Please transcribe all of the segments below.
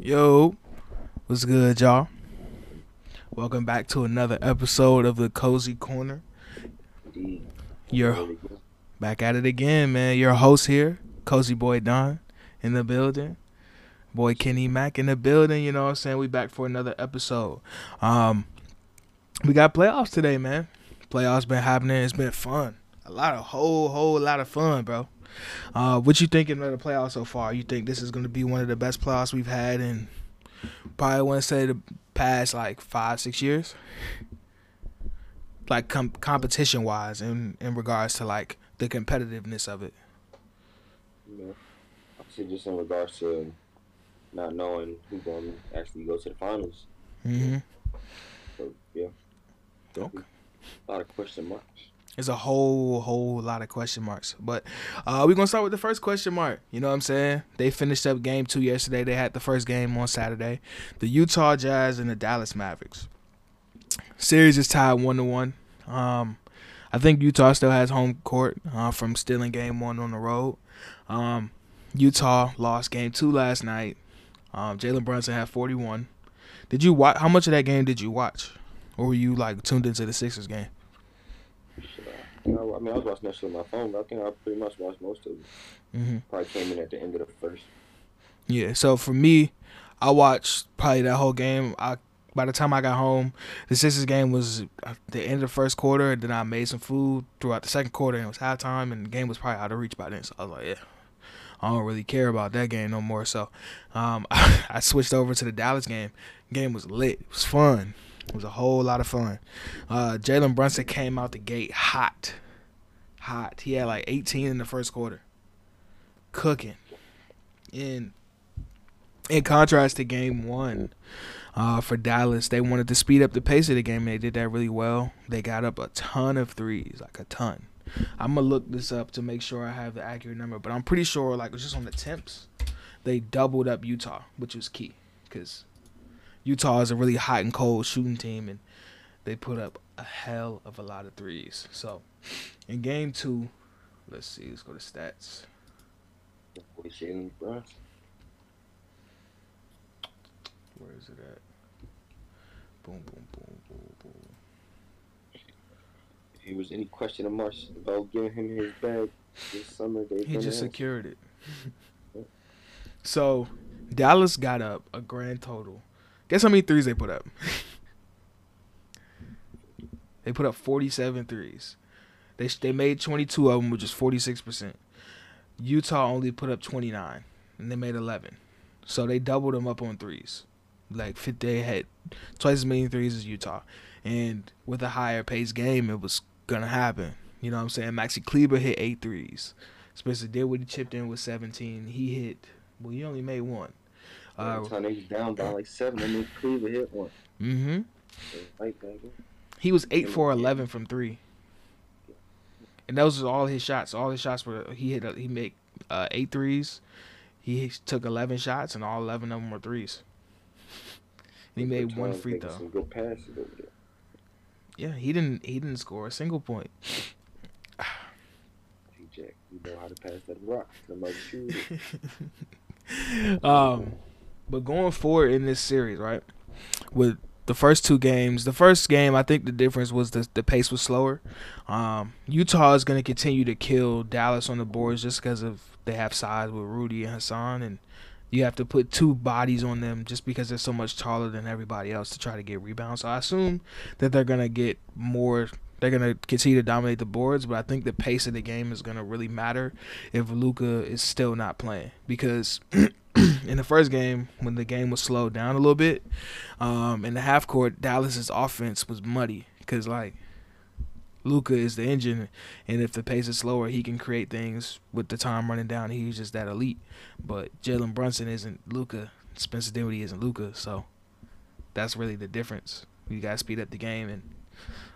Yo, what's good, y'all? Welcome back to another episode of the Cozy Corner. You're back at it again, man. Your host here, Cozy Boy Don, in the building. Boy Kenny Mack in the building. You know what I'm saying? We back for another episode. Um, we got playoffs today, man. Playoffs been happening. It's been fun. A lot of whole whole lot of fun, bro. Uh, what you thinking of the playoffs so far? You think this is going to be one of the best playoffs we've had in probably want to say the past like five six years? Like com- competition wise, in in regards to like the competitiveness of it. Know, obviously just in regards to not knowing who's going to actually go to the finals. Mm-hmm. So yeah, Okay. a lot of question marks. There's a whole whole lot of question marks, but uh, we're gonna start with the first question mark. You know what I'm saying? They finished up game two yesterday. They had the first game on Saturday. The Utah Jazz and the Dallas Mavericks. Series is tied one to one. Um, I think Utah still has home court uh, from stealing game one on the road. Um, Utah lost game two last night. Um, Jalen Brunson had 41. Did you watch? How much of that game did you watch, or were you like tuned into the Sixers game? Shit, I, know, I mean, I was watching that shit on my phone, but I think I pretty much watched most of it. Mm-hmm. Probably came in at the end of the first. Yeah, so for me, I watched probably that whole game. I by the time I got home, the Sixers game was at the end of the first quarter, and then I made some food throughout the second quarter, and it was halftime, and the game was probably out of reach by then. So I was like, yeah, I don't really care about that game no more. So um, I switched over to the Dallas game. Game was lit. It was fun. It was a whole lot of fun. Uh, Jalen Brunson came out the gate hot, hot. He had like 18 in the first quarter, cooking. In in contrast to game one uh, for Dallas, they wanted to speed up the pace of the game. They did that really well. They got up a ton of threes, like a ton. I'm gonna look this up to make sure I have the accurate number, but I'm pretty sure, like, it was just on the temps, they doubled up Utah, which was key because Utah is a really hot and cold shooting team, and they put up a hell of a lot of threes. So, in game two, let's see, let's go to stats. Boy, Jalen Brunson. Where is it at? Boom, boom, boom, boom, boom. If there was any question of marks about giving him his bag this summer, they He just answer. secured it. so Dallas got up a grand total. Guess how many threes they put up? they put up 47 threes. They they made 22 of them, which is 46 percent. Utah only put up 29, and they made 11. So they doubled them up on threes. Like they had twice as many threes as Utah, and with a higher pace game, it was gonna happen. You know what I'm saying? Maxi Kleber hit eight threes. Spencer Dinwiddie chipped in with 17. He hit. Well, he only made one. Uh, the time they down by like seven, I mean, Cleveland hit one. hmm Like. He was eight for 11 from three, and those were all his shots. All his shots were he hit. He made uh, eight threes. He took 11 shots, and all 11 of them were threes. And he made one free throw. Some good passes over there. Yeah, he didn't. He didn't score a single point. Jack, you know how to pass that rock to the mother shooter. um, but going forward in this series, right, with the first two games, the first game, I think the difference was the the pace was slower. Um, Utah is going to continue to kill Dallas on the boards just because of they have size with Rudy and Hassan, and you have to put two bodies on them just because they're so much taller than everybody else to try to get rebounds. So I assume that they're going to get more. They're gonna continue to dominate the boards, but I think the pace of the game is gonna really matter if Luka is still not playing because in the first game when the game was slowed down a little bit um, in the half court Dallas's offense was muddy because like Luka is the engine and if the pace is slower he can create things with the time running down he's just that elite. But Jalen Brunson isn't Luka Spencer Dinwiddie isn't Luka so that's really the difference. You gotta speed up the game and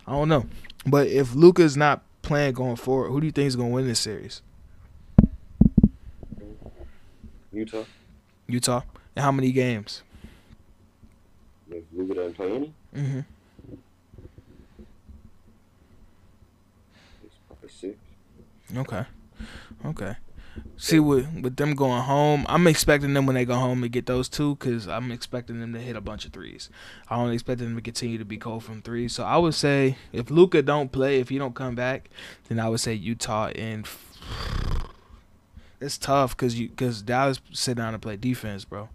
I don't know. But if Luka's not playing going forward who do you think is gonna win this series? Utah. Utah and how many games If Luka doesn't play any, mm-hmm. it's probably six. Okay. Okay. See, with with them going home, I'm expecting them when they go home to get those two because I'm expecting them to hit a bunch of threes. I don't expect them to continue to be cold from three. So I would say if Luka don't play, if he don't come back, then I would say Utah and it's tough because you because Dallas sit down and play defense, bro.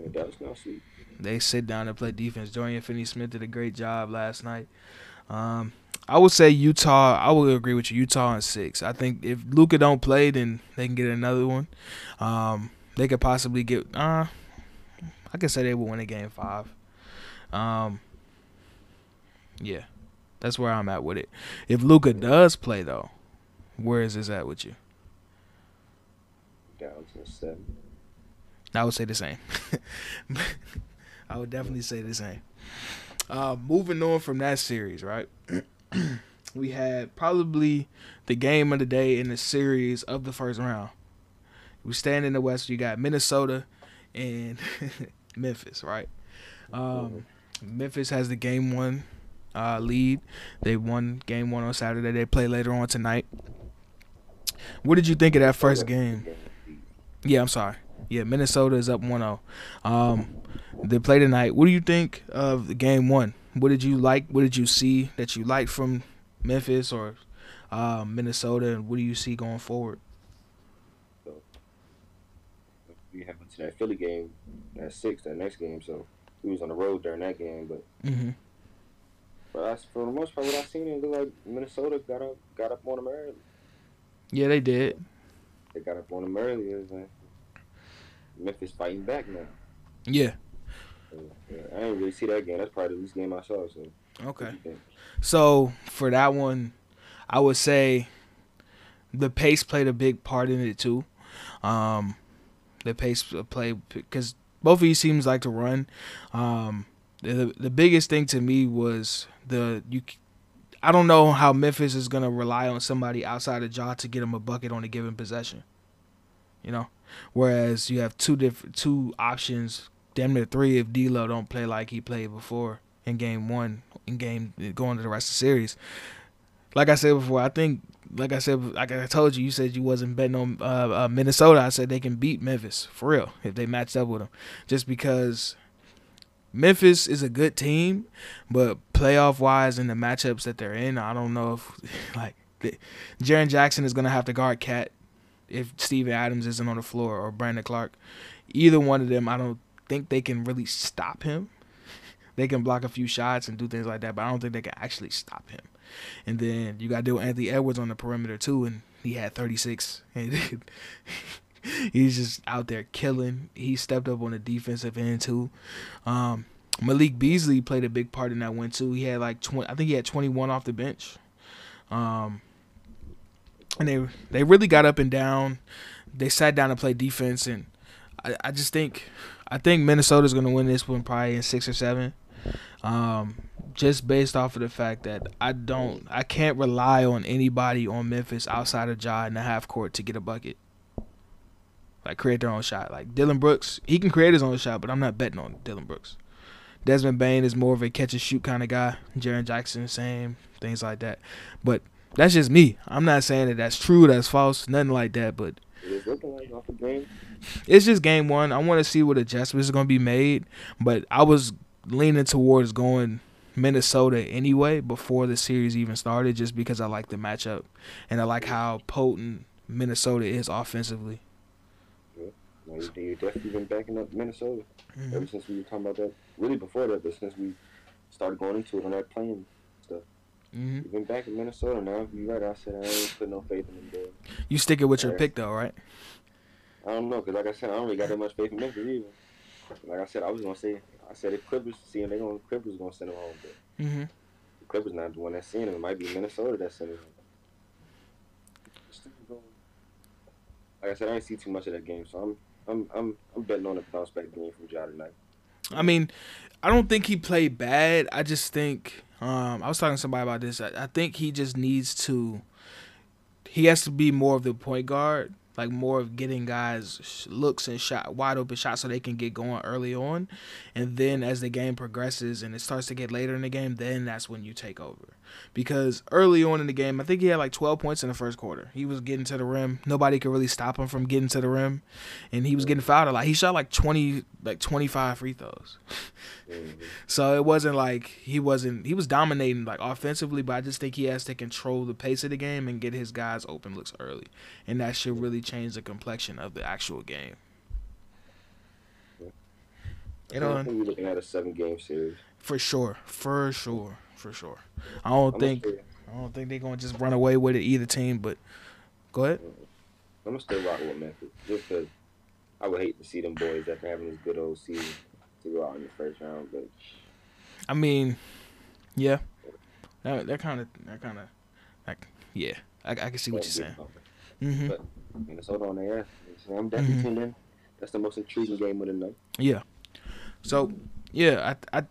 Yeah, Dallas not sweet. They sit down and play defense. Dorian Finney-Smith did a great job last night. Um, I would say Utah. I would agree with you. Utah and six. I think if Luka don't play, then they can get another one. Um, they could possibly get. Uh, I could say they will win a game five. Um, yeah, that's where I'm at with it. If Luka does play though, where is this at with you? Down to seven. I would say the same. I would definitely say the same. Uh, moving on from that series, right? we had probably the game of the day in the series of the first round. We stand in the West. You got Minnesota and Memphis, right? Um, Memphis has the game one uh, lead. They won game one on Saturday. They play later on tonight. What did you think of that first game? Yeah, I'm sorry. Yeah, Minnesota is up 1-0. Um, they play tonight. What do you think of the game one? What did you like? What did you see that you liked from Memphis or uh, Minnesota? And what do you see going forward? So, we have to that Philly game at six, that next game. So we was on the road during that game, but Mm-hmm. but I, for the most part, what I've seen, it looked like Minnesota got up, got up on them early. Yeah, they did. They got up on them early. It was like Memphis fighting back now. Yeah. Yeah, I didn't really see that game. That's probably the least game I saw. So Okay. what you think? So for that one, I would say the pace played a big part in it too. Um, the pace played because both of these teams like to run. Um, the the biggest thing to me was the you. I don't know how Memphis is gonna rely on somebody outside of Ja to get him a bucket on a given possession. You know, whereas you have two different two options, damn near three if D'Lo don't play like he played before in game one, in game going to the rest of the series. Like I said before, I think, like I said, like I told you, you said you wasn't betting on uh, uh, Minnesota. I said they can beat Memphis for real if they matched up with them, just because Memphis is a good team, but playoff wise in the matchups that they're in, I don't know if like Jaren Jackson is gonna have to guard Cat if Steven Adams isn't on the floor or Brandon Clarke. Either one of them, I don't think they can really stop him. They can block a few shots and do things like that, but I don't think they can actually stop him. And then you got to deal with Anthony Edwards on the perimeter too, and he had 36, and he's just out there killing. He stepped up on the defensive end too. Um, Malik Beasley played a big part in that win too. He had like 20, I think he had 21 off the bench. Um, and they they really got up and down. They sat down and played defense, and I, I just think I think Minnesota's gonna win this one probably in six or seven. Um, just based off of the fact that I don't I can't rely on anybody on Memphis outside of Ja in the half court to get a bucket. Like create their own shot. Like Dillon Brooks, he can create his own shot, but I'm not betting on Dillon Brooks. Desmond Bane is more of a catch and shoot kind of guy. Jaren Jackson, same things like that. But that's just me. I'm not saying that that's true, that's false, nothing like that. But It was looking like off the game. it's just game one. I want to see what adjustments are going to be made. But I was leaning towards going Minnesota anyway before the series even started, just because I like the matchup and I like how potent Minnesota is offensively. No, you, you definitely been backing up Minnesota Mm-hmm. ever since we were talking about that. Really before that, but since we started going into it on that playing hmm you've been backing Minnesota. Now you're right. I said I ain't put no faith in them. Boys. You sticking with your Right. pick though, right? I don't know, cause like I said, I don't really got that much faith in Memphis either. Like I said, I was gonna say, I said if Clippers see him, they gonna Clippers gonna send him home. But Mm-hmm. the Clippers not the one that's seeing him. It might be Minnesota that's sending him. Like I said, I didn't see too much of that game, so I'm I'm I'm I'm betting on a bounce back game from Ja tonight. I mean, I don't think he played bad. I just think um, I was talking to somebody about this. I, I think he just needs to. He has to be more of the point guard, like more of getting guys looks and shot wide open shots so they can get going early on, and then as the game progresses and it starts to get later in the game, then that's when you take over. Because early on in the game, I think he had like 12 points in the first quarter. He was getting to the rim. Nobody could really stop him from getting to the rim, and he was getting fouled a lot. He shot like 20, like 25 free throws. So it wasn't like he wasn't he was dominating like offensively, but I just think he has to control the pace of the game and get his guys open looks early, and that should really change the complexion of the actual game. Uh, you know, I think we're looking at a seven game series. for sure, for sure, for sure. I don't I'm think I don't think they're gonna just run away with it either team, but go ahead. I'm gonna still rock with Memphis just because I would hate to see them boys after having this good old season to go out in the first round. But I mean, yeah, that that kind of that kind of like yeah, I, I can see what you're saying. hmm But- Minnesota on their ass. I'm definitely Mhm. tuned. That's the most intriguing game of the night. Yeah. So yeah, I, I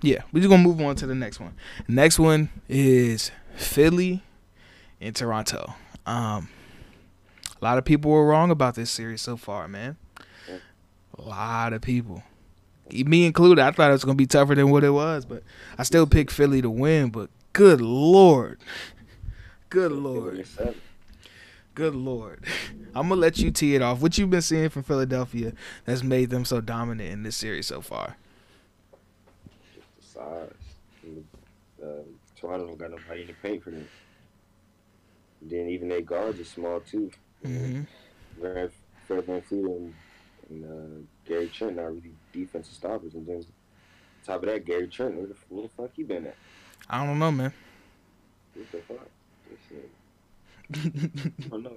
yeah, we're just gonna move on to the next one. Next one is Philly and Toronto. Um, a lot of people were wrong about this series so far, man. A lot of people, me included. I thought it was gonna be tougher than what it was, but I still picked Philly to win. But good lord, good lord. Good lord. I'm gonna let you tee it off. What you've been seeing from Philadelphia that's made them so dominant in this series so far? Size. Uh, Toronto don't got nobody the paint for them. Then even their guards are small too. Mm-hmm. Fred VanVleet and, and uh, Gary Trent not really defensive stoppers. And then top of that, Gary Trent, where the, where the fuck he been at? I don't know, man. What the fuck? I don't know.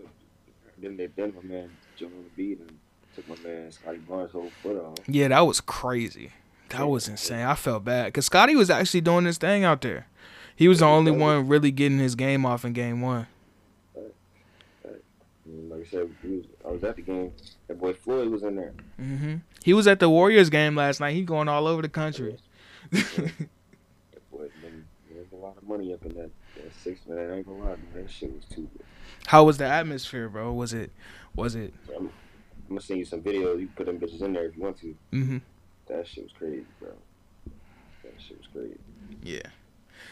Then they then my man Joel Embiid and took my man Scottie Barnes' whole foot off. yeah, that was crazy. That was insane. I felt bad because Scottie was actually doing his thing out there. He was the only one really getting his game off in game one. Like I said, was, I was at the game. That boy Floyd was in there. Mm-hmm. He was at the Warriors game last night. He going all over the country. That boy, man, there's a lot of money up in that, that six man. I ain't gonna lie, man, that shit was too good. How was the atmosphere, bro? Was it? Was it? I'm, I'm gonna send you some videos. You can put them bitches in there if you want to. hmm That shit was crazy, bro. That shit was crazy. Yeah.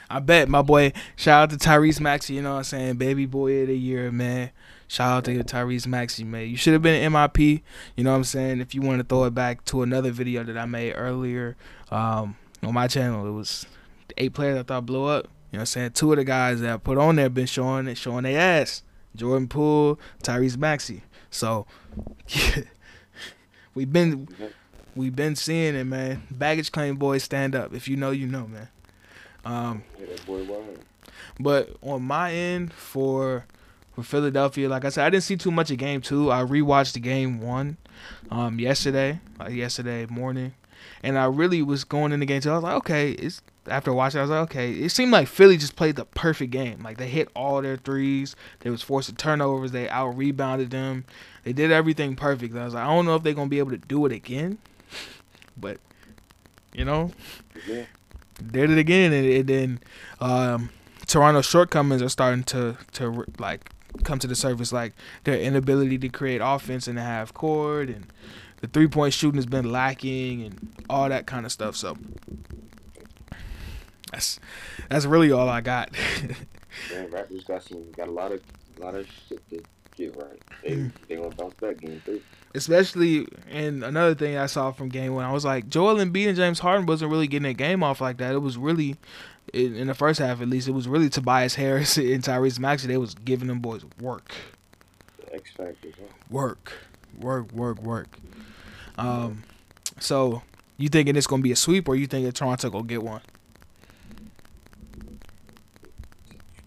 I bet my boy. Shout out to Tyrese Maxey. You know what I'm saying? Baby boy of the year, man. Shout out to Tyrese Maxey, man. You should have been an MIP. You know what I'm saying? If you want to throw it back to another video that I made earlier um, on my channel, it was the eight players I thought blew up. You know what I'm saying? Two of the guys that I put on there been showing it, showing their ass. Jordan Poole, Tyrese Maxey. So yeah, we've been we've been seeing it, man. Baggage claim boys stand up. If you know, you know, man. Um, Yeah, that boy wild. but on my end for for Philadelphia, like I said, I didn't see too much of game two. I rewatched the game one um yesterday, like yesterday morning. And I really was going in the game two. I was like, okay, it's after watching, I was like, okay. It seemed like Philly just played the perfect game. Like they hit all their threes. They was forced to turnovers. They out rebounded them. They did everything perfect. I was like, I don't know if they're gonna be able to do it again. But you know, Yeah. did it again, and, and then um, Toronto's shortcomings are starting to to like come to the surface, like their inability to create offense in the half court, and the three point shooting has been lacking, and all that kind of stuff. So that's that's really all I got. Man, Raptors got some got a lot of a lot of shit to get right. They Mm. they gonna bounce back game three. Especially, and another thing I saw from game one, I was like, Joel Embiid and James Harden wasn't really getting a game off like that. It was really, in, in the first half at least, it was really Tobias Harris and Tyrese Maxey. They was giving them boys work. X factors. Huh? work, work, work, work. Um, so you thinking it's gonna be a sweep, or you thinking Toronto gonna get one?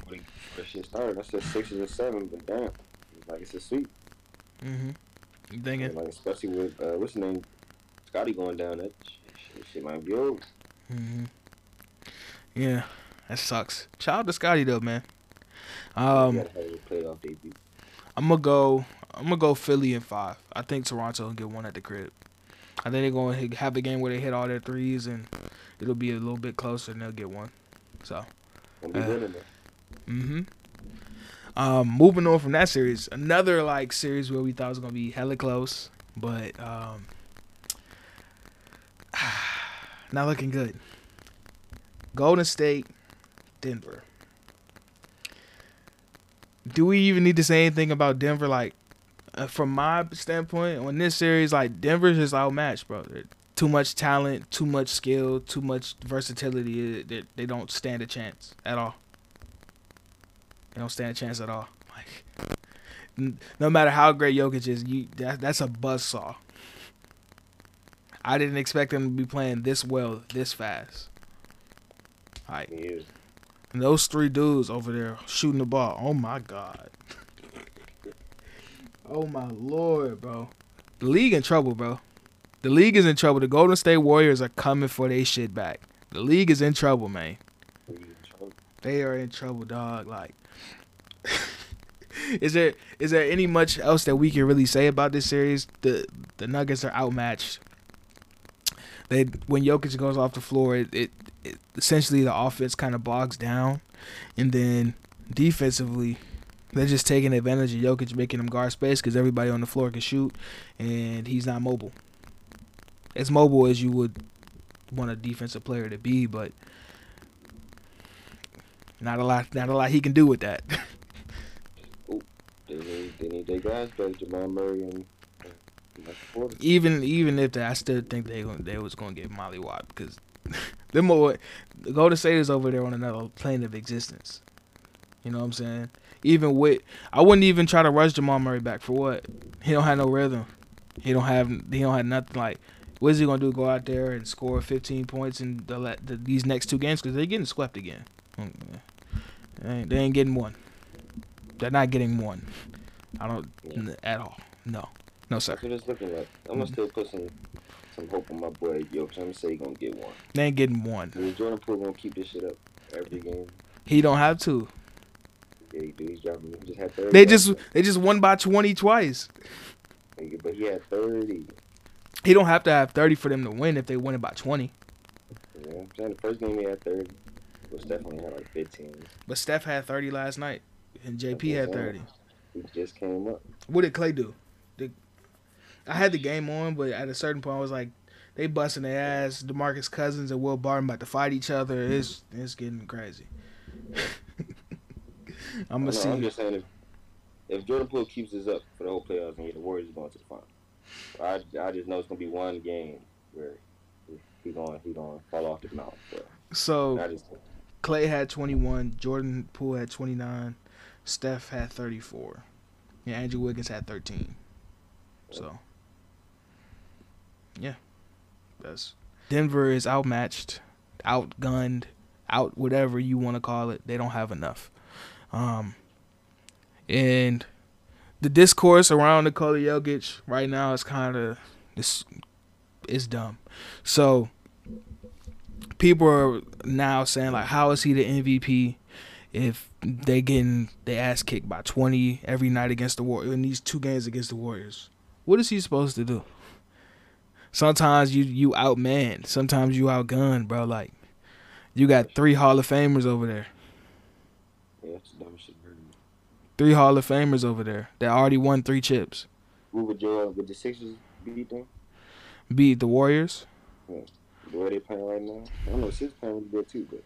When shit started, I said sixes or seven, but damn, like it's a sweep. Mm-hmm. You thinking? Like especially with uh, what's his name, Scottie going down. That shit, shit might be over. Mm-hmm. Yeah, that sucks. Out to Scottie though, man. Um, gotta have a playoff debut. I'm gonna go. I'm gonna go Philly in five. I think Toronto will get one at the crib. I think they're gonna have a game where they hit all their threes, and it'll be a little bit closer, and they'll get one. So. Uh. Mm-hmm. Um, moving on from that series, another like series where we thought was gonna be hella close, but um, not looking good. Golden State Denver. Do we even need to say anything about Denver? Like, uh, from my standpoint, on this series, like Denver's just outmatched, bro. They're too much talent, too much skill, too much versatility. They, they don't stand a chance at all. They don't stand a chance at all. Like, no matter how great Jokic is, you that, that's a buzz saw. I didn't expect them to be playing this well, this fast. Like, and those three dudes over there shooting the ball. Oh my god. oh my lord, bro. The league in trouble, bro. The league is in trouble. The Golden State Warriors are coming for their shit back. The league is in trouble, man. They are in trouble, dog. Like, is there is there any much else that we can really say about this series? The the Nuggets are outmatched. They when Jokic goes off the floor, it, it, it essentially the offense kind of bogs down, and then defensively, they're just taking advantage of Jokic, making him guard space because everybody on the floor can shoot, and he's not mobile. As mobile as you would want a defensive player to be, but not a lot. Not a lot he can do with that. They need, they need their guys back, Jamal Murray and even even if they, I still think they they was gonna get Molly Watt because them more Golden State is over there on another plane of existence. You know what I'm saying? Even with I wouldn't even try to rush Jamal Murray back for what? He don't have no rhythm. He don't have he don't have nothing like. What is he gonna do? Go out there and score 15 points in the, the these next two games because they're getting swept again. Mm, They ain't, they ain't getting one. They're not getting one. I don't n- at all. No, no sir. That's what it's looking like. I'm gonna mm-hmm. still put some some hope on my boy Jokic. I'm gonna say he gonna get one. They ain't getting one. Is Jordan Poole gonna keep this shit up every game? He don't have to. Yeah, he do. He's dropping. He just had 30. They just they just won by 20 twice. But he had 30. He don't have to have 30 for them to win if they win it by 20. Yeah, I'm saying? The first game he had 30. But Stephanie had like 15. But Steph had 30 last night, and JP had 30. He just came up. What did Clay do? Did, I had the game on, but at a certain point, I was like, they busting their ass. Demarcus Cousins and Will Barton about to fight each other. It's it's getting crazy. I'm gonna know, I'm see. just saying if if Jordan Poole keeps this up for the whole playoffs and get the Warriors going to the final, I, I just know it's gonna be one game where he going he going to fall off the mountain. So So I just Clay had 21, Jordan Poole had 29, Steph had 34, and Andrew Wiggins had 13. So, yeah, that's Denver is outmatched, outgunned, out whatever you want to call it. They don't have enough. Um, and the discourse around Nikola Jokic right now is kind of it's is dumb. So people are now saying like, how is he the MVP if they getting they ass kicked by twenty every night against the Warriors in these two games against the Warriors? What is he supposed to do? Sometimes you you outman, sometimes you outgun, bro. Like you got three Hall of Famers over there, yeah, it's the dumbest shit ever. three Hall of Famers over there that already won three chips, Who would Joel with the Sixers beat them? beat the Warriors. The way they playing right now, I don't know. Six playing really good too, but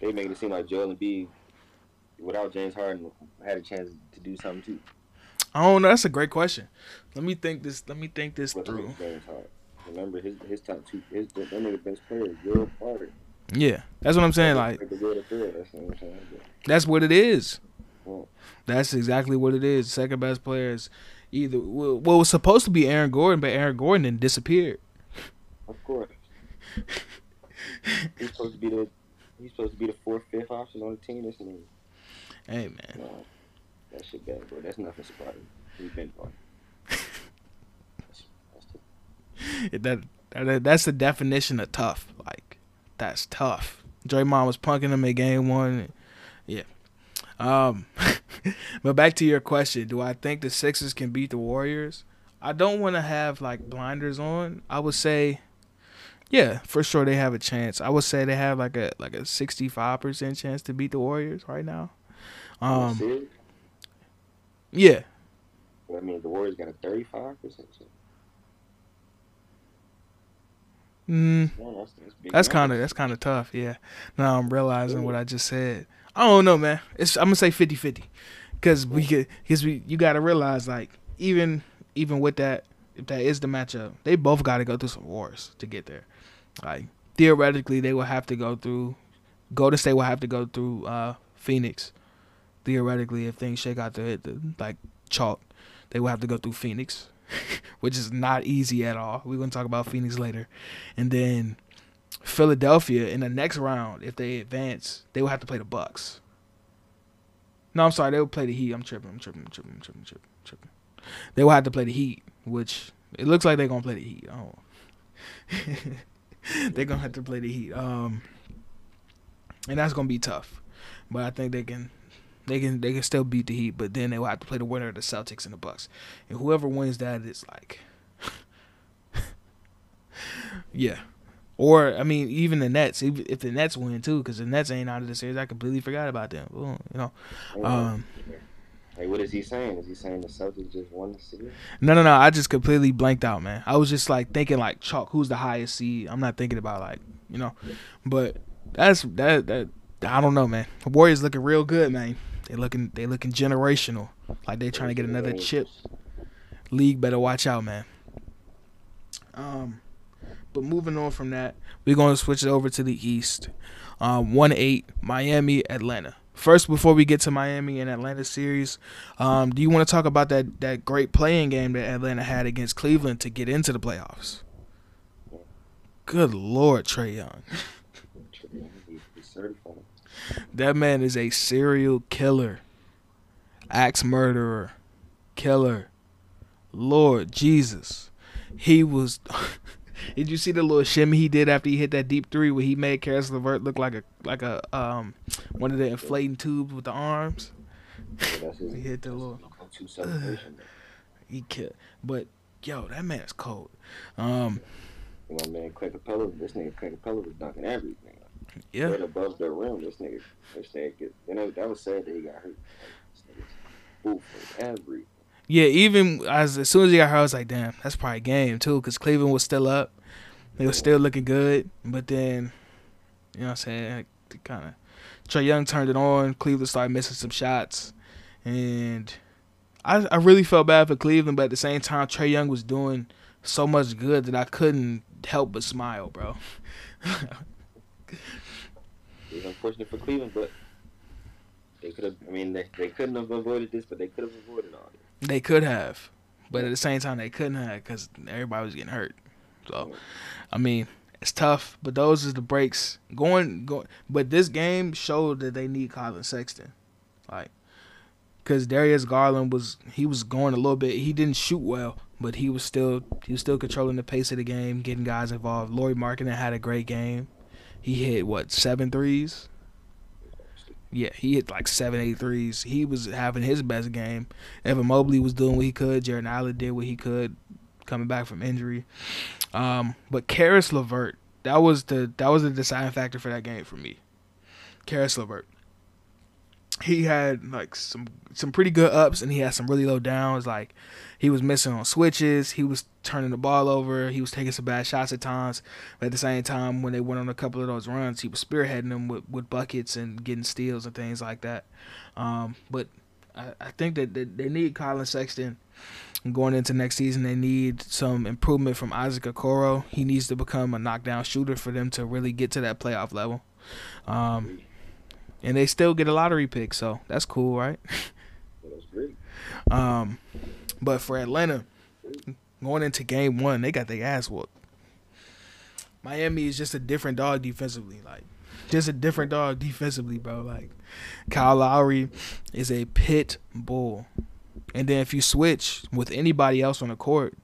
they making it seem like Joel Embiid without James Harden had a chance to do something too. I don't know. That's a great question. Let me think this. Let me think this But through. James Harden. Remember his his top two his that nigga best player Joel Carter. Yeah, that's what I'm saying. Like the good of that's what I'm saying. But, that's what it is. That's exactly what it is. Second best player is either well, well, it was supposed to be Aaron Gordon, but Aaron Gordon then disappeared. of course. He's supposed to be the he's supposed to be the fourth, fifth option on the team. This nigga. Hey man, No, that shit bad, bro. That's nothing surprising. He's been on. That's, that's the, that, that that's the definition of tough. Like that's tough. Draymond was punking him at game one. Yeah. Um, but back to your question: Do I think the Sixers can beat the Warriors? I don't want to have like blinders on. I would say, yeah, for sure they have a chance. I would say they have like a like a sixty five percent chance to beat the Warriors right now. Um, serious? yeah, I mean, the Warriors got a thirty-five percent chance. Mm, Man, that's that's, big that's kind of that's kind of tough. Yeah. Now I'm realizing what I just said. I don't know, man. It's I'm gonna say 50-50. Cause we could, cause we, you gotta realize like even even with that, if that is the matchup, they both got to go through some wars to get there. Like theoretically, they will have to go through. Golden State will have to go through uh, Phoenix. Theoretically, if things shake out to hit the like chalk, they will have to go through Phoenix, which is not easy at all. We're gonna talk about Phoenix later, and then Philadelphia in the next round, if they advance, they will have to play the Bucks. No, I'm sorry, they will play the Heat. I'm tripping. I'm tripping. I'm tripping. I'm tripping. I'm tripping. I'm tripping. They will have to play the Heat, which it looks like they're gonna play the Heat. Oh. they're gonna have to play the Heat. Um, and that's gonna be tough. But I think they can, they can, they can still beat the Heat. But then they will have to play the winner of the Celtics and the Bucks, and whoever wins that is like, yeah. Or I mean, even the Nets. If, if the Nets win too, because the Nets ain't out of the series, I completely forgot about them. Well, you know, um, Hey, what is he saying? Is he saying the Celtics just won the series? No, no, no. I just completely blanked out, man. I was just like thinking like chalk. Who's the highest seed? I'm not thinking about like you know, but that's that that I don't know, man. The Warriors looking real good, man. They looking they looking generational. Like they trying to get another chip. League better watch out, man. Um, but moving on from that, we're gonna switch it over to the East. Um, one eight Miami Atlanta. First, before we get to Miami and Atlanta series, um, do you want to talk about that that great playing game that Atlanta had against Cleveland to get into the playoffs? Good lord, Trae Young. That man is a serial killer, axe murderer, killer. Lord Jesus, he was. did you see the little shimmy he did after he hit that deep three where he made Caris LeVert look like a like a um one of the inflating tubes with the arms? That's his He hit the little. celebration. He killed, but yo, that man's cold. Um, You know, man, Clint Capela, this nigga Clint Capela was dunking everything. yeah, Right above the rim, this nigga, this nigga, you know, that was sad that he got hurt. This nigga's hooping every. Yeah. Even as as soon as he got hurt, I was like, damn, that's probably game too, because Cleveland was still up. They were still looking good, but then, you know, what I'm saying, kind of Trae Young turned it on. Cleveland started missing some shots, and I I really felt bad for Cleveland, but at the same time, Trae Young was doing so much good that I couldn't help but smile, bro. It was unfortunate for Cleveland, but they could have. I mean, they, they couldn't have avoided this, but they could have avoided all this. They could have, but at the same time, they couldn't have because everybody was getting hurt. So, I mean, it's tough, but those are the breaks. Going, going, but this game showed that they need Collin Sexton, like, because Darius Garland was he was going a little bit. He didn't shoot well, but he was still he was still controlling the pace of the game, getting guys involved. Lauri Markkanen had a great game. He hit what seven threes. Yeah, he hit like seven, eight threes. He was having his best game. Evan Mobley was doing what he could. Jarrett Allen did what he could, coming back from injury. Um, but Caris LeVert, that was the that was the deciding factor for that game for me. Caris LeVert. He had like some some pretty good ups and he had some really low downs. Like he was missing on switches. He was turning the ball over. He was taking some bad shots at times. But at the same time, when they went on a couple of those runs, he was spearheading them with, with buckets and getting steals and things like that. Um, but I, I think that they, they need Collin Sexton going into next season. They need some improvement from Isaac Okoro. He needs to become a knockdown shooter for them to really get to that playoff level. Um, and they still get a lottery pick, so that's cool, right? That was great. Um, but for Atlanta, going into game one, they got their ass whooped. Miami is just a different dog defensively, like just a different dog defensively, bro. Like Kyle Lowry is a pit bull, and then if you switch with anybody else on the court,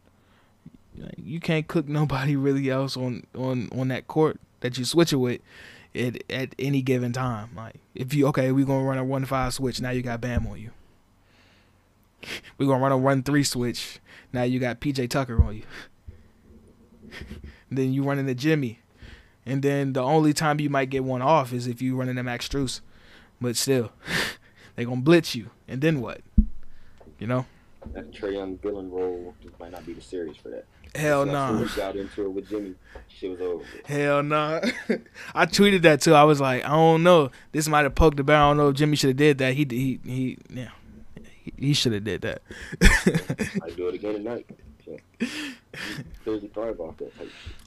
you can't cook nobody really else on on on that court that you switch it with. At, at any given time, like if you okay, we're gonna run a one five switch. Now you got Bam on you. We're gonna run a one three switch. Now you got PJ Tucker on you. then you running the Jimmy. And then the only time you might get one off is if you running the Max Strus. But still, they gonna blitz you. And then what? You know? That Trae Young villain role just might not be the series for that. Hell no. We got into it with Jimmy. Shit was over. Hell no. I tweeted that too. I was like, I don't know. This might have poked the bear. I don't know if Jimmy should have did that. He he he yeah. He, he should have did that. I do it again tonight. So, Thursday thrive off that.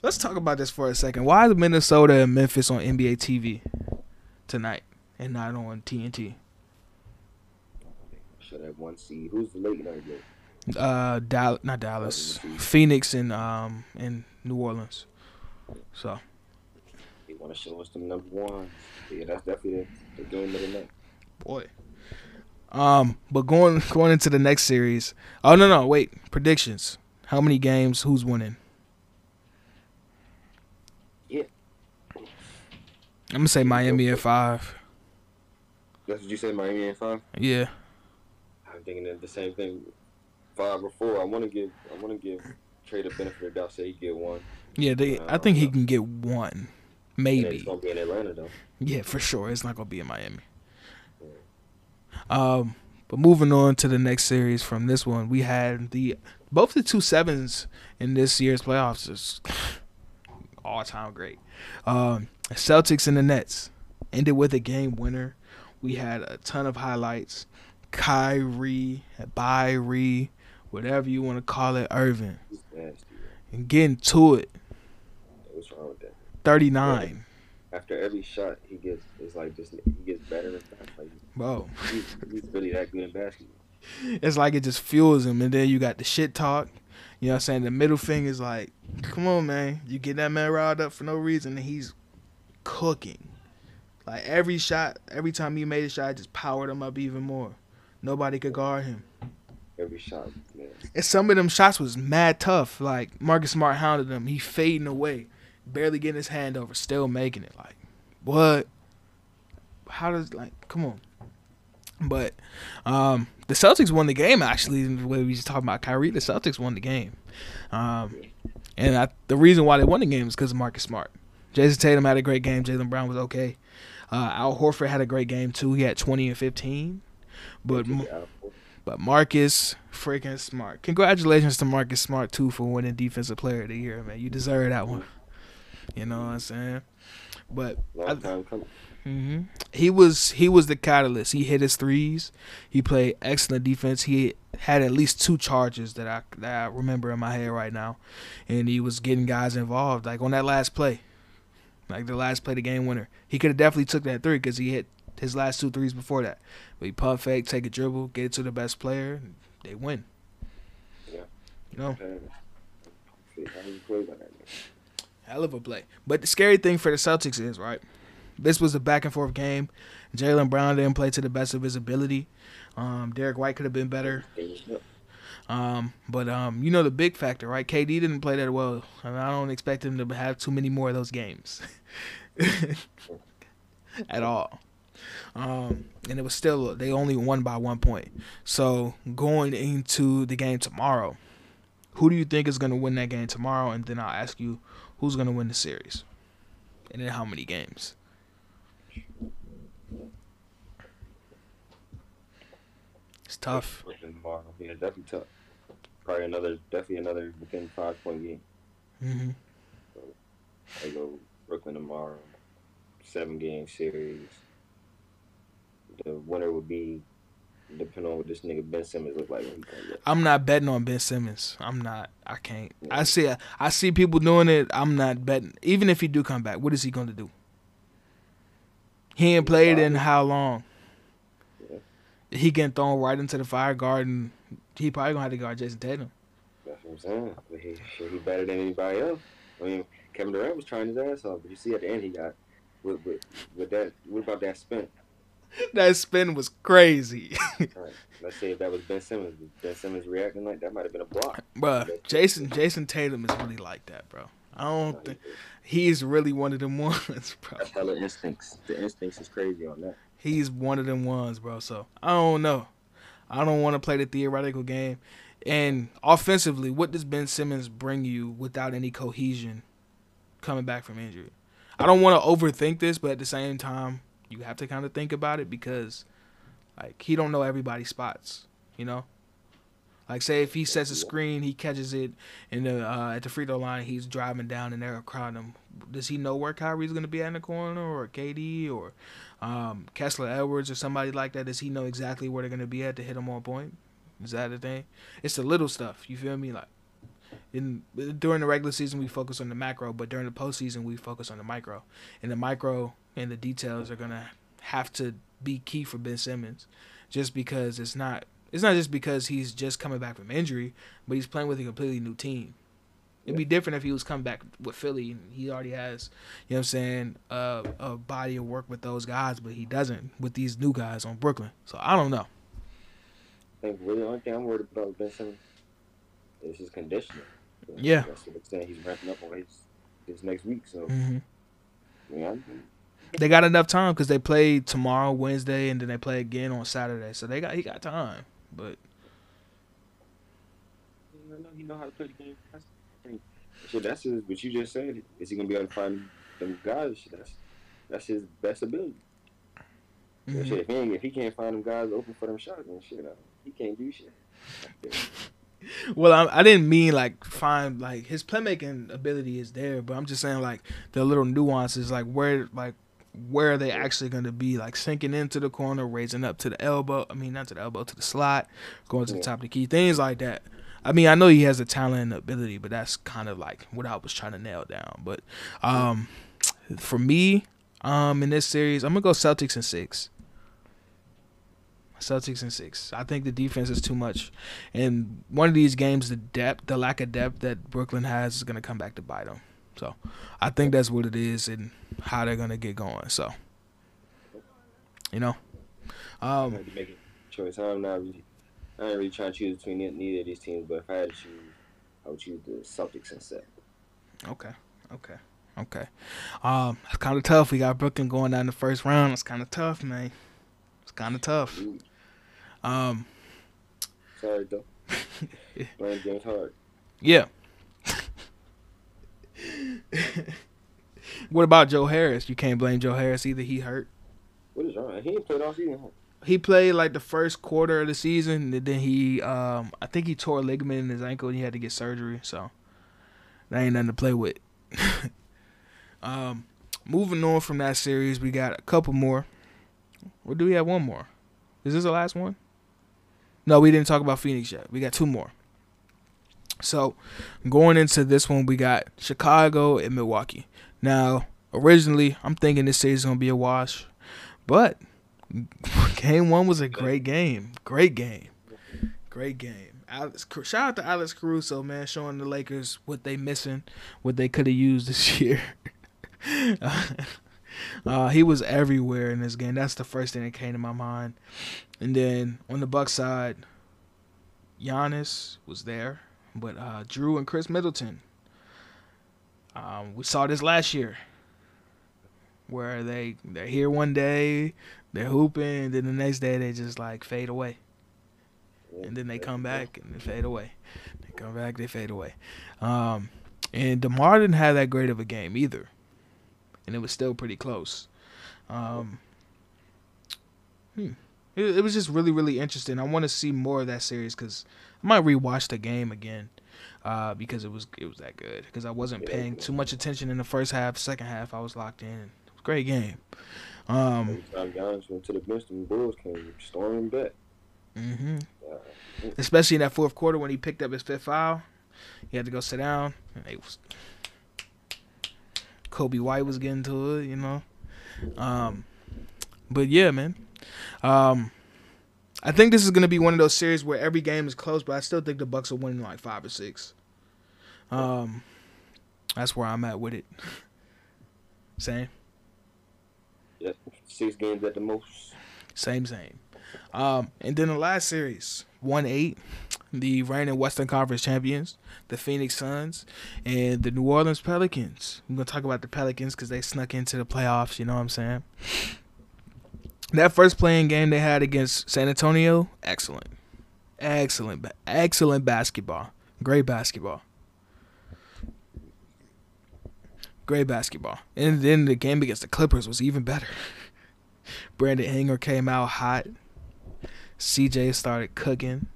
Let's talk about this for a second. Why is Minnesota and Memphis on NBA TV tonight and not on TNT? Should have one seed. Who's the late night game? Uh, Dallas, not Dallas, Phoenix and um and New Orleans. So They want to show us the number one. Yeah, that's definitely the, the game of the night. boy. Um, but going going into the next series. Oh no no wait predictions. How many games? Who's winning? Yeah. I'm gonna say Miami at five. That's what you said, Miami and five. Yeah. I'm thinking of the same thing. Five or four. I want to give. I want to give Trey the benefit of the doubt. Say he get one. Yeah, they. I think he can get one, And it's maybe. gonna be in Atlanta though. Yeah, for sure. It's not gonna be in Miami. Um, but moving on to the next series from this one, we had the both the two sevens in this year's playoffs is all time great. Um, Celtics and the Nets ended with a game winner. We had a ton of highlights. Kyrie, Byrie, whatever you want to call it, Irvin, and getting to it. What's wrong with that? Thirty nine, After every shot he gets, it's like just he gets better and. Like bro. he's, he's really that good in basketball. it's like it just fuels him. And then you got the shit talk. You know what I'm saying? The middle finger is like, come on, man. You get that man riled up for no reason, and he's cooking. Like every shot, every time he made a shot, it just powered him up even more. Nobody could guard him. Every shot, man. And some of them shots was mad tough. Like Marcus Smart hounded him. He fading away, barely getting his hand over, still making it. Like, what? How does like? Come on. But um, the Celtics won the game. Actually, the way we just talking about Kyrie, the Celtics won the game. Um, and I, the reason why they won the game is because of Marcus Smart. Jayson Tatum had a great game. Jaylen Brown was okay. Uh, Al Horford had a great game too. He had 20 and 15. But Took it out. But Marcus freaking Smart. Congratulations to Marcus Smart too for winning Defensive Player of the Year, man. You deserve that one. You know what I'm saying? But long time coming. hmm he was he was the catalyst. He hit his threes. He played excellent defense. He had at least two charges that I that I remember in my head right now, and he was getting guys involved. Like on that last play, like the last play, the game winner. He could have definitely took that three because he hit his last two threes before that. But he pump fake, take a dribble, get it to the best player, and they win. Yeah. You know, Man. See how he plays on that. Man. hell of a play. But the scary thing for the Celtics is right. This was a back and forth game. Jaylen Brown didn't play to the best of his ability. Um, Derrick White could have been better. Um, but um, you know the big factor, right? KD didn't play that well, and I don't expect him to have too many more of those games at all. Um, and it was still they only won by one point. So going into the game tomorrow, who do you think is going to win that game tomorrow? And then I'll ask you who's going to win the series, and then how many games. It's tough. Brooklyn tomorrow. Yeah, definitely tough. Probably another, definitely another within five point game. hmm So I go Brooklyn tomorrow. Seven game series. Winner would be depending on what this nigga Ben Simmons look like when he comes up. I'm not betting on Ben Simmons. I'm not. I can't. I see. I see people doing it. I'm not betting. Even if he do come back, what is he going to do? He ain't played in how long? Yeah. He getting thrown right into the fire garden. He probably gonna have to guard Jayson Tatum. That's what I'm saying. But he, he better than anybody else. I mean, Kevin Durant was trying his ass off, but you see at the end he got with with, with that. What about that spin? That spin was crazy, Right. Let's see if that was Ben Simmons, Ben Simmons reacting like that might have been a block. Bruh, Jayson Jayson Tatum is really like that, bro. I don't think he's really one of them ones, bro. That's hella instincts. The instincts is crazy on that. He's one of them ones, bro. So I don't know. I don't want to play the theoretical game. And offensively, what does Ben Simmons bring you without any cohesion coming back from injury? I don't want to overthink this, but at the same time, you have to kind of think about it because, like, he don't know everybody's spots. You know, Like say if he sets a screen, he catches it in the uh, at the free throw line, he's driving down and they're crowding him. Does he know where Kyrie's gonna be at in the corner or KD or um, Kessler Edwards or somebody like that? Does he know exactly where they're gonna be at to hit him on point? Is that the thing? It's the little stuff. You feel me? Like in during the regular season we focus on the macro, but during the postseason we focus on the micro. And the micro and the details are gonna have to be key for Ben Simmons, just because it's not it's not just because he's just coming back from injury, but he's playing with a completely new team. It'd be different if he was coming back with Philly and he already has, you know what I'm saying, uh, a body of work with those guys, but he doesn't with these new guys on Brooklyn. So I don't know. I think really the only thing I'm worried about Ben Simmons is his conditioning. Yeah. That's what I'm saying. He's ramping up on his, his next week. So, hmm yeah, They got enough time because they play tomorrow, Wednesday, and then they play again on Saturday. So they got he got time. But I know he know how to play the game. That's, I think, that's his. What you just said. Is he gonna be able to find them guys? That's that's his best ability. So mhm. Shit, if he if he can't find them guys open for them shots, then shit, uh, he can't do shit. well, I, I didn't mean like find like his playmaking ability is there, but I'm just saying like the little nuances, like where like where are they actually going to be like sinking into the corner, raising up to the elbow. I mean, not to the elbow, to the slot, going to the top of the key, things like that. I mean, I know he has the talent and the ability, but that's kind of like what I was trying to nail down. But um, for me, um, in this series, I'm gonna go Celtics in six. Celtics in six. I think the defense is too much, and one of these games, the depth, the lack of depth that Brooklyn has, is gonna come back to bite them. So, I think that's what it is, and how they're gonna get going. So, you know, I um, had to make a choice. I'm not really, I ain't really trying to choose between ne- neither of these teams. But if I had to choose, I would choose the Celtics and seven. Okay. Okay. Okay. Um, it's kind of tough. We got Brooklyn going down the first round. It's kind of tough, man. It's kind of tough. Um, Sorry though. Blame James Harden. yeah. what about Joe Harris? You can't blame Joe Harris either. He hurt. What is wrong? He ain't played all season. He played like the first quarter of the season, and then he, um, I think he tore a ligament in his ankle, and he had to get surgery. So that ain't nothing to play with. um, moving on from that series, we got a couple more. Or do we have one more? Is this the last one? No, we didn't talk about Phoenix yet. We got two more. So, going into this one, we got Chicago and Milwaukee. Now, originally, I'm thinking this series is gonna be a wash, but game one was a great game. Great game. Great game. Alex, shout out to Alex Caruso, man, showing the Lakers what they missing, what they could have used this year. uh, he was everywhere in this game. That's the first thing that came to my mind. And then on the Buck side, Giannis was there, but uh, Jrue and Khris Middleton. Um, we saw this last year, where they they're here one day, they're hooping, and then the next day they just like fade away, and then they come back and they fade away. They come back, they fade away. Um, and Demar didn't have that great of a game either, and it was still pretty close. Um, hmm. It, it was just really, really interesting. I want to see more of that series because I might rewatch the game again uh, because it was it was that good. Because I wasn't paying too much attention in the first half. Second half, I was locked in. It was a great game. Um, Giannis went to the bench, the Bulls came storming back. hmm Uh, Especially in that fourth quarter when he picked up his fifth foul, he had to go sit down. Was Coby White was getting to it, you know. Um, but yeah, man. Um, I think this is gonna be one of those series where every game is close, but I still think the Bucks are winning like five or six. Um, that's where I'm at with it. Same, yeah, six games at the most. same, same. Um, and then the last series, one eight, the reigning Western Conference champions, the Phoenix Suns, and the New Orleans Pelicans. I'm gonna talk about the Pelicans because they snuck into the playoffs. You know what I'm saying? That first play-in game they had against San Antonio, excellent, excellent, excellent basketball, great basketball, great basketball. And then the game against the Clippers was even better. Brandon Ingram came out hot. CJ started cooking.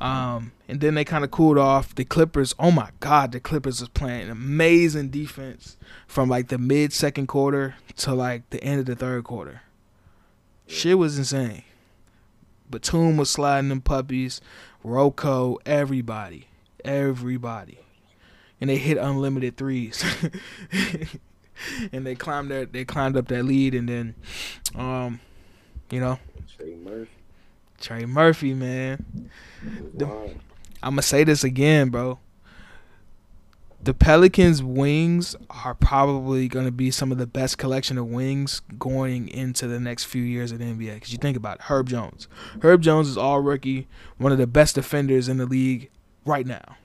Um, and then they kind of cooled off. The Clippers, oh my God, the Clippers was playing amazing defense from like the mid second quarter to like the end of the third quarter. Shit was insane. Batum was sliding them puppies, Rocco, everybody, everybody, and they hit unlimited threes. and they climbed that they climbed up that lead, and then, um, you know, Trey Murphy. Trey Murphy, man. I'm gonna say this again, bro. The Pelicans' wings are probably gonna be some of the best collection of wings going into the next few years the NBA. Because you think about it, Herb Jones. Herb Jones is all rookie, one of the best defenders in the league right now.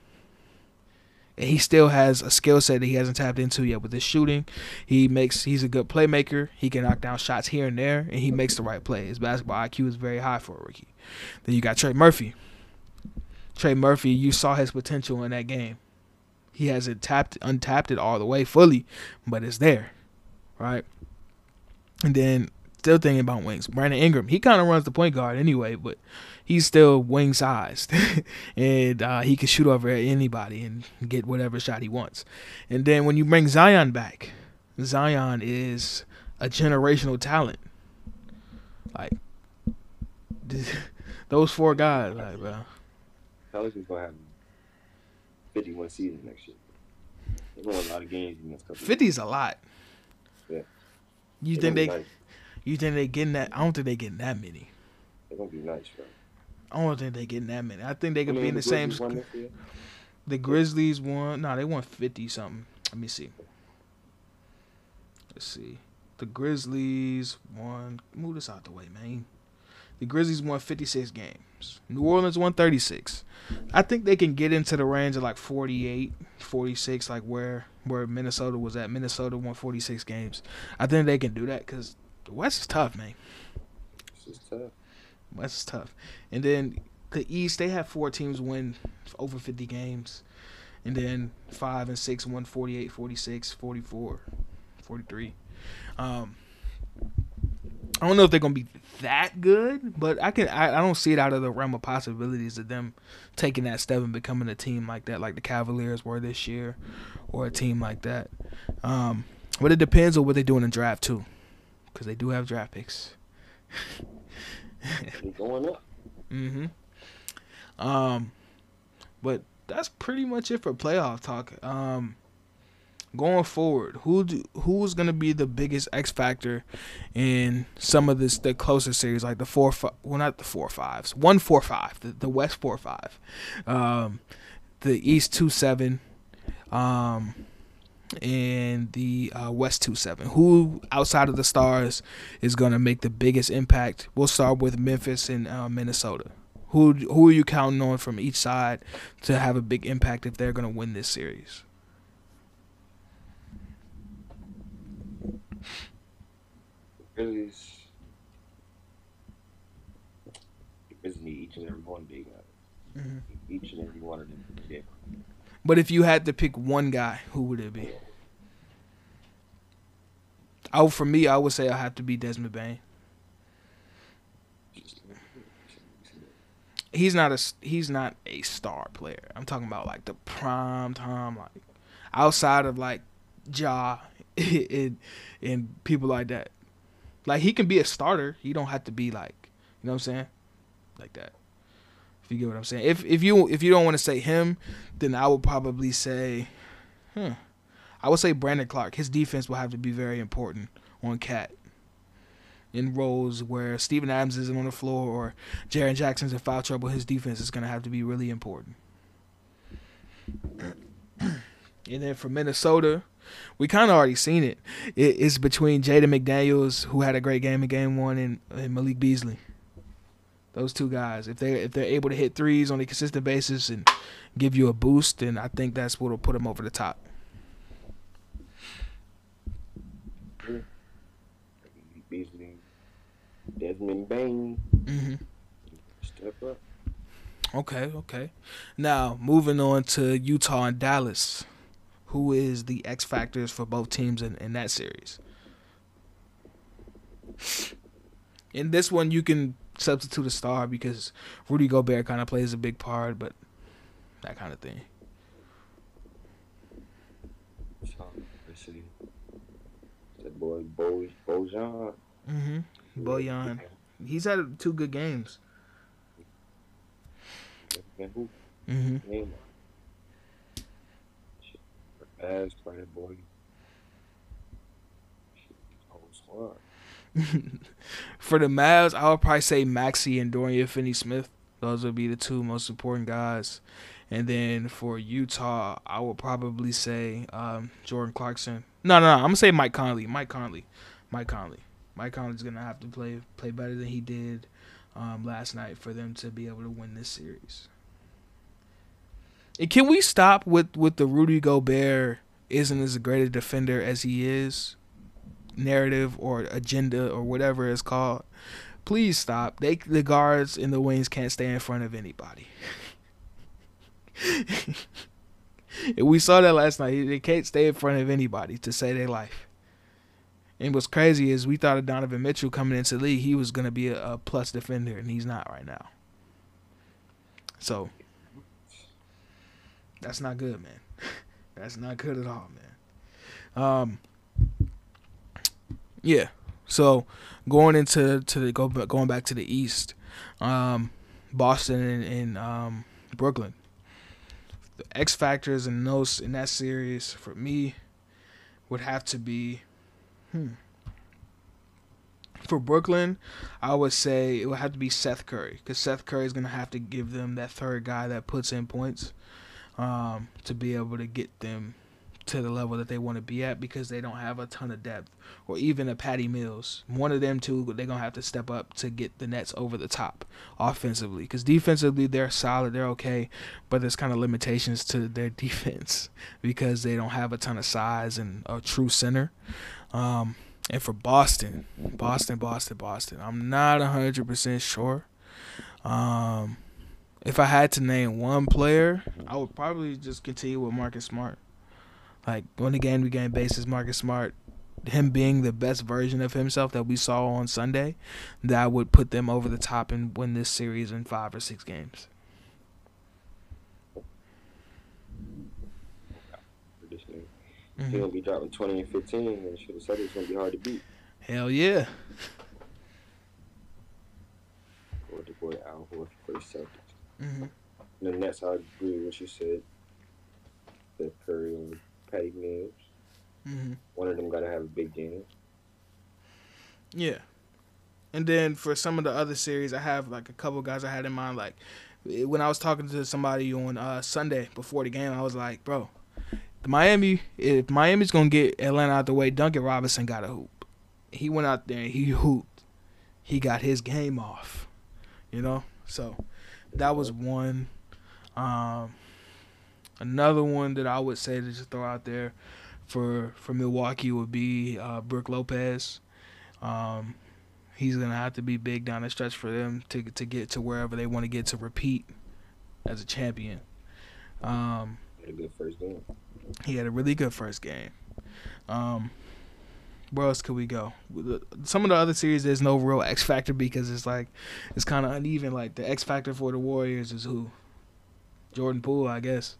And he still has a skill set that he hasn't tapped into yet with his shooting. He makes he's a good playmaker. He can knock down shots here and there, and he makes the right play. His basketball IQ is very high for a rookie. Then you got Trey Murphy. Trey Murphy, you saw his potential in that game. He hasn't tapped untapped it all the way fully, but it's there. Right? And then still thinking about wings. Brandon Ingram, he kind of runs the point guard anyway, but he's still wing sized. and uh, he can shoot over at anybody and get whatever shot he wants. And then when you bring Zion back, Zion is a generational talent. Like those four guys, like bro. Pelicans gonna have 51 season next year. They're going a lot of games in the next couple. of years. Fifty's a lot. Yeah. You They're think they? nice. You think they getting that? I don't think they getting that many. They're gonna be nice, bro. I don't think they getting that many. I think they I could mean, be in the same. Grizzlies won. The Grizzlies won. No, they won fifty something. Let me see. Let's see. The Grizzlies won. Move this out the way, man. The Grizzlies won fifty six games. New Orleans won thirty six. I think they can get into the range of like 48, 46, like where where Minnesota was at. Minnesota won forty six games. I think they can do that because the West is tough, man. This is tough. West is tough. And then the East, they have four teams win over 50 games. And then five and six won 48, 46, 44, 43. Um, I don't know if they're gonna be that good, but I can I, I don't see it out of the realm of possibilities of them taking that step and becoming a team like that, like the Cavaliers were this year, or a team like that. Um, but it depends on what they do in the draft too, because they do have draft picks. Going up. Mm-hmm. Um, but that's pretty much it for playoff talk. Um, going forward, who do, who's gonna be the biggest X factor in some of this the closest series, like the four five, well not the four fives, one four five, the, the West four five, um, the East two seven, um, and the uh, West two seven. Who outside of the stars is gonna make the biggest impact? We'll start with Memphis and uh, Minnesota. Who who are you counting on from each side to have a big impact if they're gonna win this series? Grizzlies. Grizzlies each and every one guys. Mhm. Each and every one of them. But if you had to pick one guy, who would it be? Oh, for me, I would say I have to be Desmond Bane. He's not a he's not a star player. I'm talking about like the prime time, like outside of like Ja and and people like that. Like he can be a starter. He don't have to be like you know what I'm saying, like that. If you get what I'm saying. If if you if you don't want to say him, then I would probably say, huh. I would say Brandon Clarke. His defense will have to be very important on Cat. In roles where Steven Adams isn't on the floor or Jaren Jackson's in foul trouble, his defense is going to have to be really important. and then for Minnesota, we kind of already seen it. it. It's between Jaden McDaniels, who had a great game in game one, and, and Malik Beasley. Those two guys, if they if they're able to hit threes on a consistent basis and give you a boost, then I think that's what'll put them over the top. Beasley. Desmond Bane. hmm Step up. Okay, okay. Now moving on to Utah and Dallas, who is the X factors for both teams in, in that series? In this one, you can substitute a star because Rudy Gobert kind of plays a big part, but that kind of thing. Let's see. That boy Bo Bojan. Mm-hmm. Bojan. He's had two good games. Mm-hmm. Squad. For the Mavs, I would probably say Maxi and Dorian Finney-Smith. Those would be the two most important guys. And then for Utah, I would probably say um, Jordan Clarkson. No, no, no, I'm gonna say Mike Conley. Mike Conley. Mike Conley. Mike Conley's gonna have to play play better than he did um, last night for them to be able to win this series. Can we stop with with the Rudy Gobert isn't as great a defender as he is narrative or agenda or whatever it's called? Please stop. They the guards in the wings can't stay in front of anybody. we saw that last night. They can't stay in front of anybody to save their life. And what's crazy is we thought of Donovan Mitchell coming into the league, he was going to be a, a plus defender, and he's not right now. So that's not good, man. That's not good at all, man. Um, yeah. So going into to the go going back to the East, um, Boston and, and um, Brooklyn. The X factors in those in that series for me would have to be, hmm. For Brooklyn, I would say it would have to be Seth Curry because Seth Curry is gonna have to give them that third guy that puts in points um, to be able to get them to the level that they want to be at because they don't have a ton of depth or even a Patty Mills. One of them two, they're gonna have to step up to get the Nets over the top offensively because defensively they're solid, they're okay, but there's kind of limitations to their defense because they don't have a ton of size and a true center. Um, and for Boston, Boston, Boston, Boston, I'm not 100% sure. Um, if I had to name one player, I would probably just continue with Marcus Smart. Like on a game to game basis, Marcus Smart, him being the best version of himself that we saw on Sunday, that would put them over the top and win this series in five or six games. Traditionally. Mhm. He gonna be dropping twenty and fifteen, and should have said it's gonna be hard to beat. Hell yeah. Or the boy Al Horford for the Celtics. hmm The Nets, I agree with what you said. The Curry and Patty Mills. hmm One of them gotta have a big game. Yeah. And then for some of the other series, I have like a couple guys I had in mind. Like when I was talking to somebody on uh, Sunday before the game, I was like, bro, the Miami, if Miami's gonna get Atlanta out the way, Duncan Robinson got a hoop. He went out there and he hooped. He got his game off. You know, so that was one. Um, another one that I would say to just throw out there for for Milwaukee would be uh, Brook Lopez. Um, he's gonna have to be big down the stretch for them to to get to wherever they want to get to repeat as a champion. Um, Had a good first game. he had a really good first game. Um, where else could we go? Some of the other series, there's no real X factor because it's like it's kind of uneven. Like the X factor for the Warriors is who? Jordan Poole, I guess.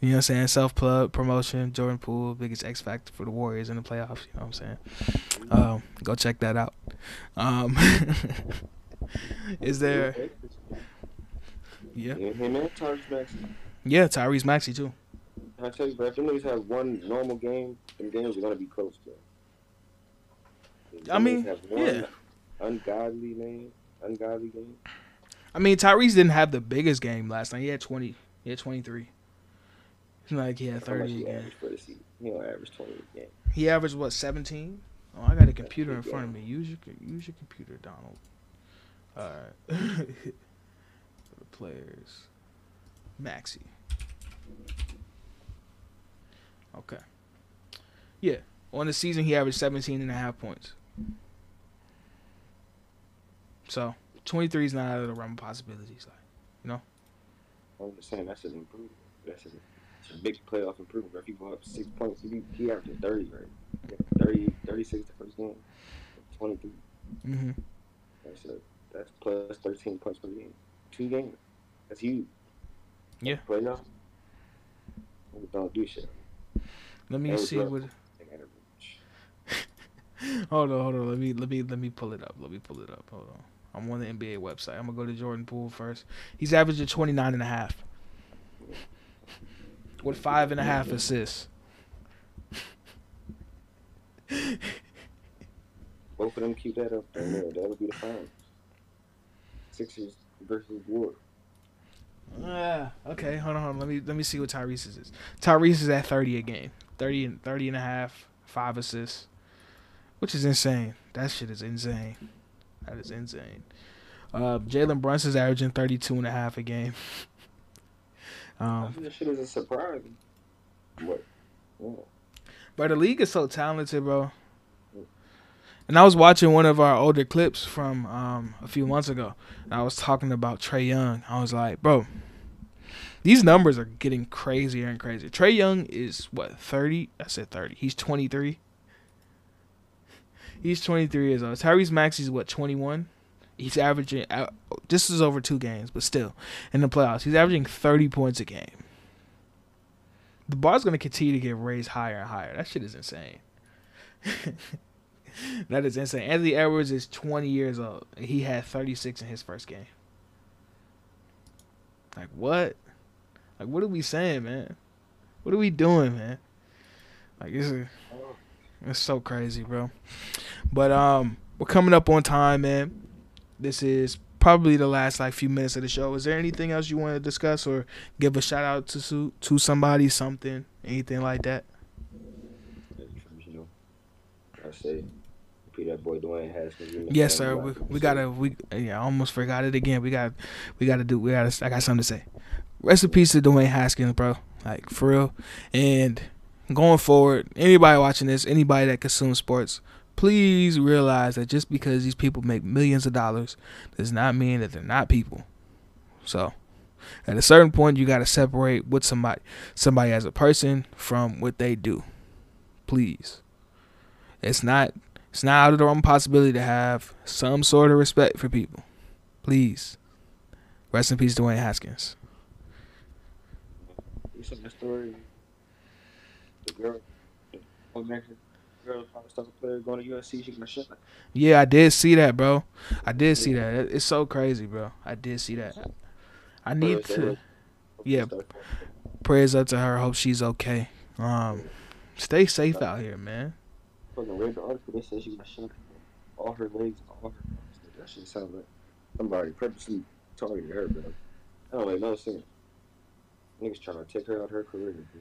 You know what I'm saying? Self plug promotion. Jordan Poole, biggest X factor for the Warriors in the playoffs. You know what I'm saying? Um, go check that out. Um, is there? Yeah, Yeah, Tyrese Maxey. yeah. Tyrese Maxey too. I tell you, bro, if them niggas have one normal game, them games are gonna be close to. I mean, niggas have one yeah. Ungodly man, ungodly game. I mean, Tyrese didn't have the biggest game last night. He had 20. He had 23. It's not like he had 30 he again. He don't average twenty a game. He averaged what 17? Oh, I got a computer in front of me. Use your use your computer, Donald. All right. The players, Maxey. Okay. Yeah, on the season he averaged 17 and a half points. So 23 is not out of the realm of possibilities. Like, you know. I'm just saying that's an improvement. That's a, a big playoff improvement. If you go up six points, he, he averaging 30, right? Yeah, 30, 36 the first game, 23. mm-hmm. That's a that's plus thirteen points per game. Two games. That's huge. Yeah. Playoff. Don't do shit. Let me see what. Hold on, hold on. Let me let me let me pull it up. Let me pull it up. Hold on. I'm on the NBA website. I'm gonna go to Jordan Poole first. He's averaging 29 and a half. With five and a half assists. Both of them keep that up there. there. That'll be the finals. Sixers versus Warriors. Ah, okay, hold on, hold on. Let me let me see what Tyrese's is. Tyrese is at 30 a game. 30 and 30 and a half, five assists. Which is insane. That shit is insane. That is insane. Uh, Jalen Brunson's averaging 32 and a half a game. I Um, think that shit is a surprise. What? Yeah. But the league is so talented, bro. And I was watching one of our older clips from um, a few months ago. And I was talking about Trae Young. I was like, bro, these numbers are getting crazier and crazier. Trae Young is what, 30? I said 30. He's 23. He's 23 years old. Tyrese Maxey's what, 21? He's averaging, uh, this is over two games, but still, in the playoffs, he's averaging 30 points a game. The bar's to continue to get raised higher and higher. That shit is insane. that is insane. Anthony Edwards is 20 years old. He had 36 in his first game. Like, what? Like, what are we saying, man? What are we doing, man? Like, it's, a, it's so crazy, bro. But, um, we're coming up on time, man. This is probably the last like few minutes of the show. Is there anything else you want to discuss or give a shout out to to somebody, something, anything like that? I say, that boy Dwayne Haskins. Yes, sir. We, we gotta. We yeah. I almost forgot it again. We got. We gotta do. We gotta. I got something to say. Rest in peace to Dwayne Haskins, bro. Like for real. And going forward, anybody watching this, anybody that consumes sports, please realize that just because these people make millions of dollars does not mean that they're not people. So, at a certain point, you gotta separate what somebody, somebody as a person from what they do. Please. It's not it's not out of the realm possibility to have some sort of respect for people. Please. Rest in peace, Dwayne Haskins. You saw story? The girl, girl, star player going to USC. She got shot. Yeah, I did see that, bro. I did see that. It's so crazy, bro. I did see that. I need to yeah. prayers up to her. Hope she's okay. Um, stay safe out here, man. Fucking read the article. They said she got shot. All her legs, all her. That shit sounds like somebody purposely targeted her, bro. I don't make no sense. Niggas trying to take her out her career. Bro.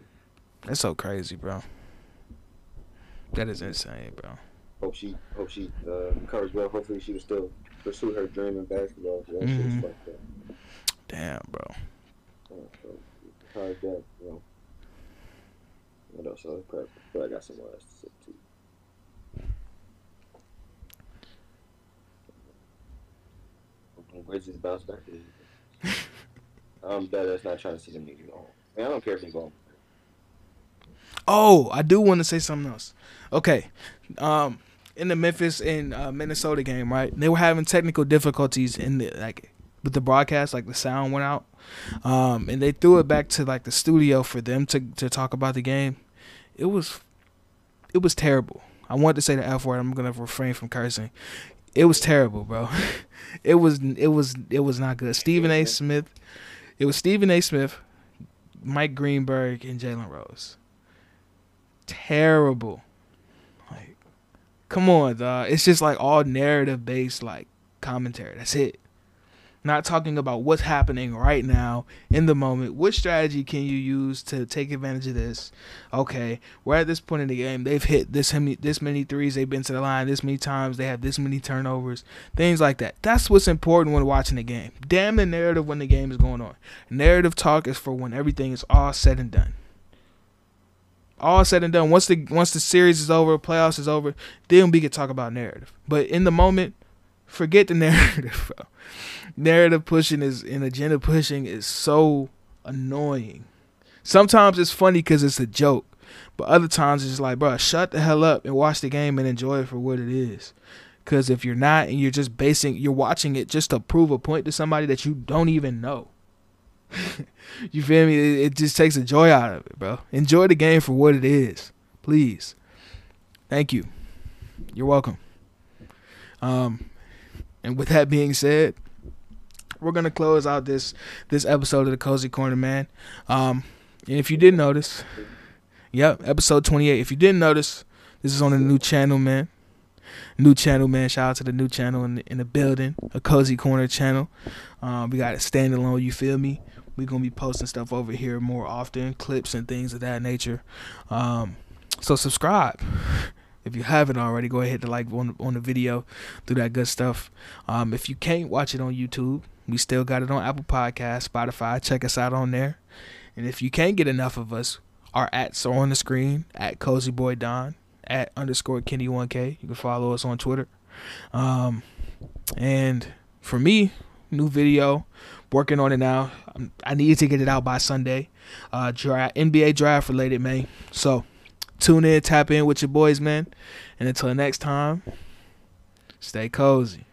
That's so crazy, bro. That is insane, bro. Hope she, hope she uh, recovers well. Hopefully, she will still pursue her dream in basketball. That Mhm. shit's fucked up. Damn, bro. Yeah, so that, you know, what else? I prep, but I got some more else to say too. Grizzlies bounce back. I'm bad. That's not trying to see them niggas go home. Man, I don't care if they go home. Oh, I do want to say something else. Okay, um, in the Memphis and uh, Minnesota game, right? They were having technical difficulties in the like with the broadcast, like the sound went out, um, and they threw it back to like the studio for them to to talk about the game. It was, it was terrible. I wanted to say the f word. I'm gonna refrain from cursing. It was terrible, bro. it was it was it was not good. Stephen A. Smith. It was Stephen A. Smith, Mike Greenberg, and Jalen Rose terrible. Like, come on, dog. It's just like all narrative based, like commentary. That's it. Not talking about what's happening right now in the moment. What strategy can you use to take advantage of this? Okay, we're at this point in the game. They've hit this many, this many threes. They've been to the line this many times. They have this many turnovers. Things like that. That's what's important when watching the game. Damn the narrative when the game is going on. Narrative talk is for when everything is all said and done all said and done, once the once the series is over, playoffs is over, then we could talk about narrative. But in the moment, forget the narrative, bro. Narrative pushing is and agenda pushing is so annoying. Sometimes it's funny because it's a joke, but other times it's like, bro, shut the hell up and watch the game and enjoy it for what it is. Because if you're not and you're just basing, you're watching it just to prove a point to somebody that you don't even know. You feel me? It, it just takes the joy out of it, bro. Enjoy the game for what it is, please. Thank you. You're welcome. Um, and with that being said, we're gonna close out this this episode of the Cozy Corner, man. Um, and if you didn't notice, yep, episode 28. If you didn't notice, this is on a new channel, man. New channel, man. Shout out to the new channel in the, in the building, a Cozy Corner channel. Um, we got it standalone. You feel me? We're gonna be posting stuff over here more often, clips and things of that nature. Um, so subscribe. If you haven't already, go ahead to like on, on the video, do that good stuff. Um, if you can't watch it on YouTube, we still got it on Apple Podcast, Spotify. Check us out on there. And if you can't get enough of us, our ats are on the screen at Cozy Boy Don, at underscore Kenny1K. You can follow us on Twitter. Um, and for me, new video, working on it now. I need to get it out by Sunday. Uh, draft, NBA draft related, man. So tune in, tap in with your boys, man. And until next time, stay cozy.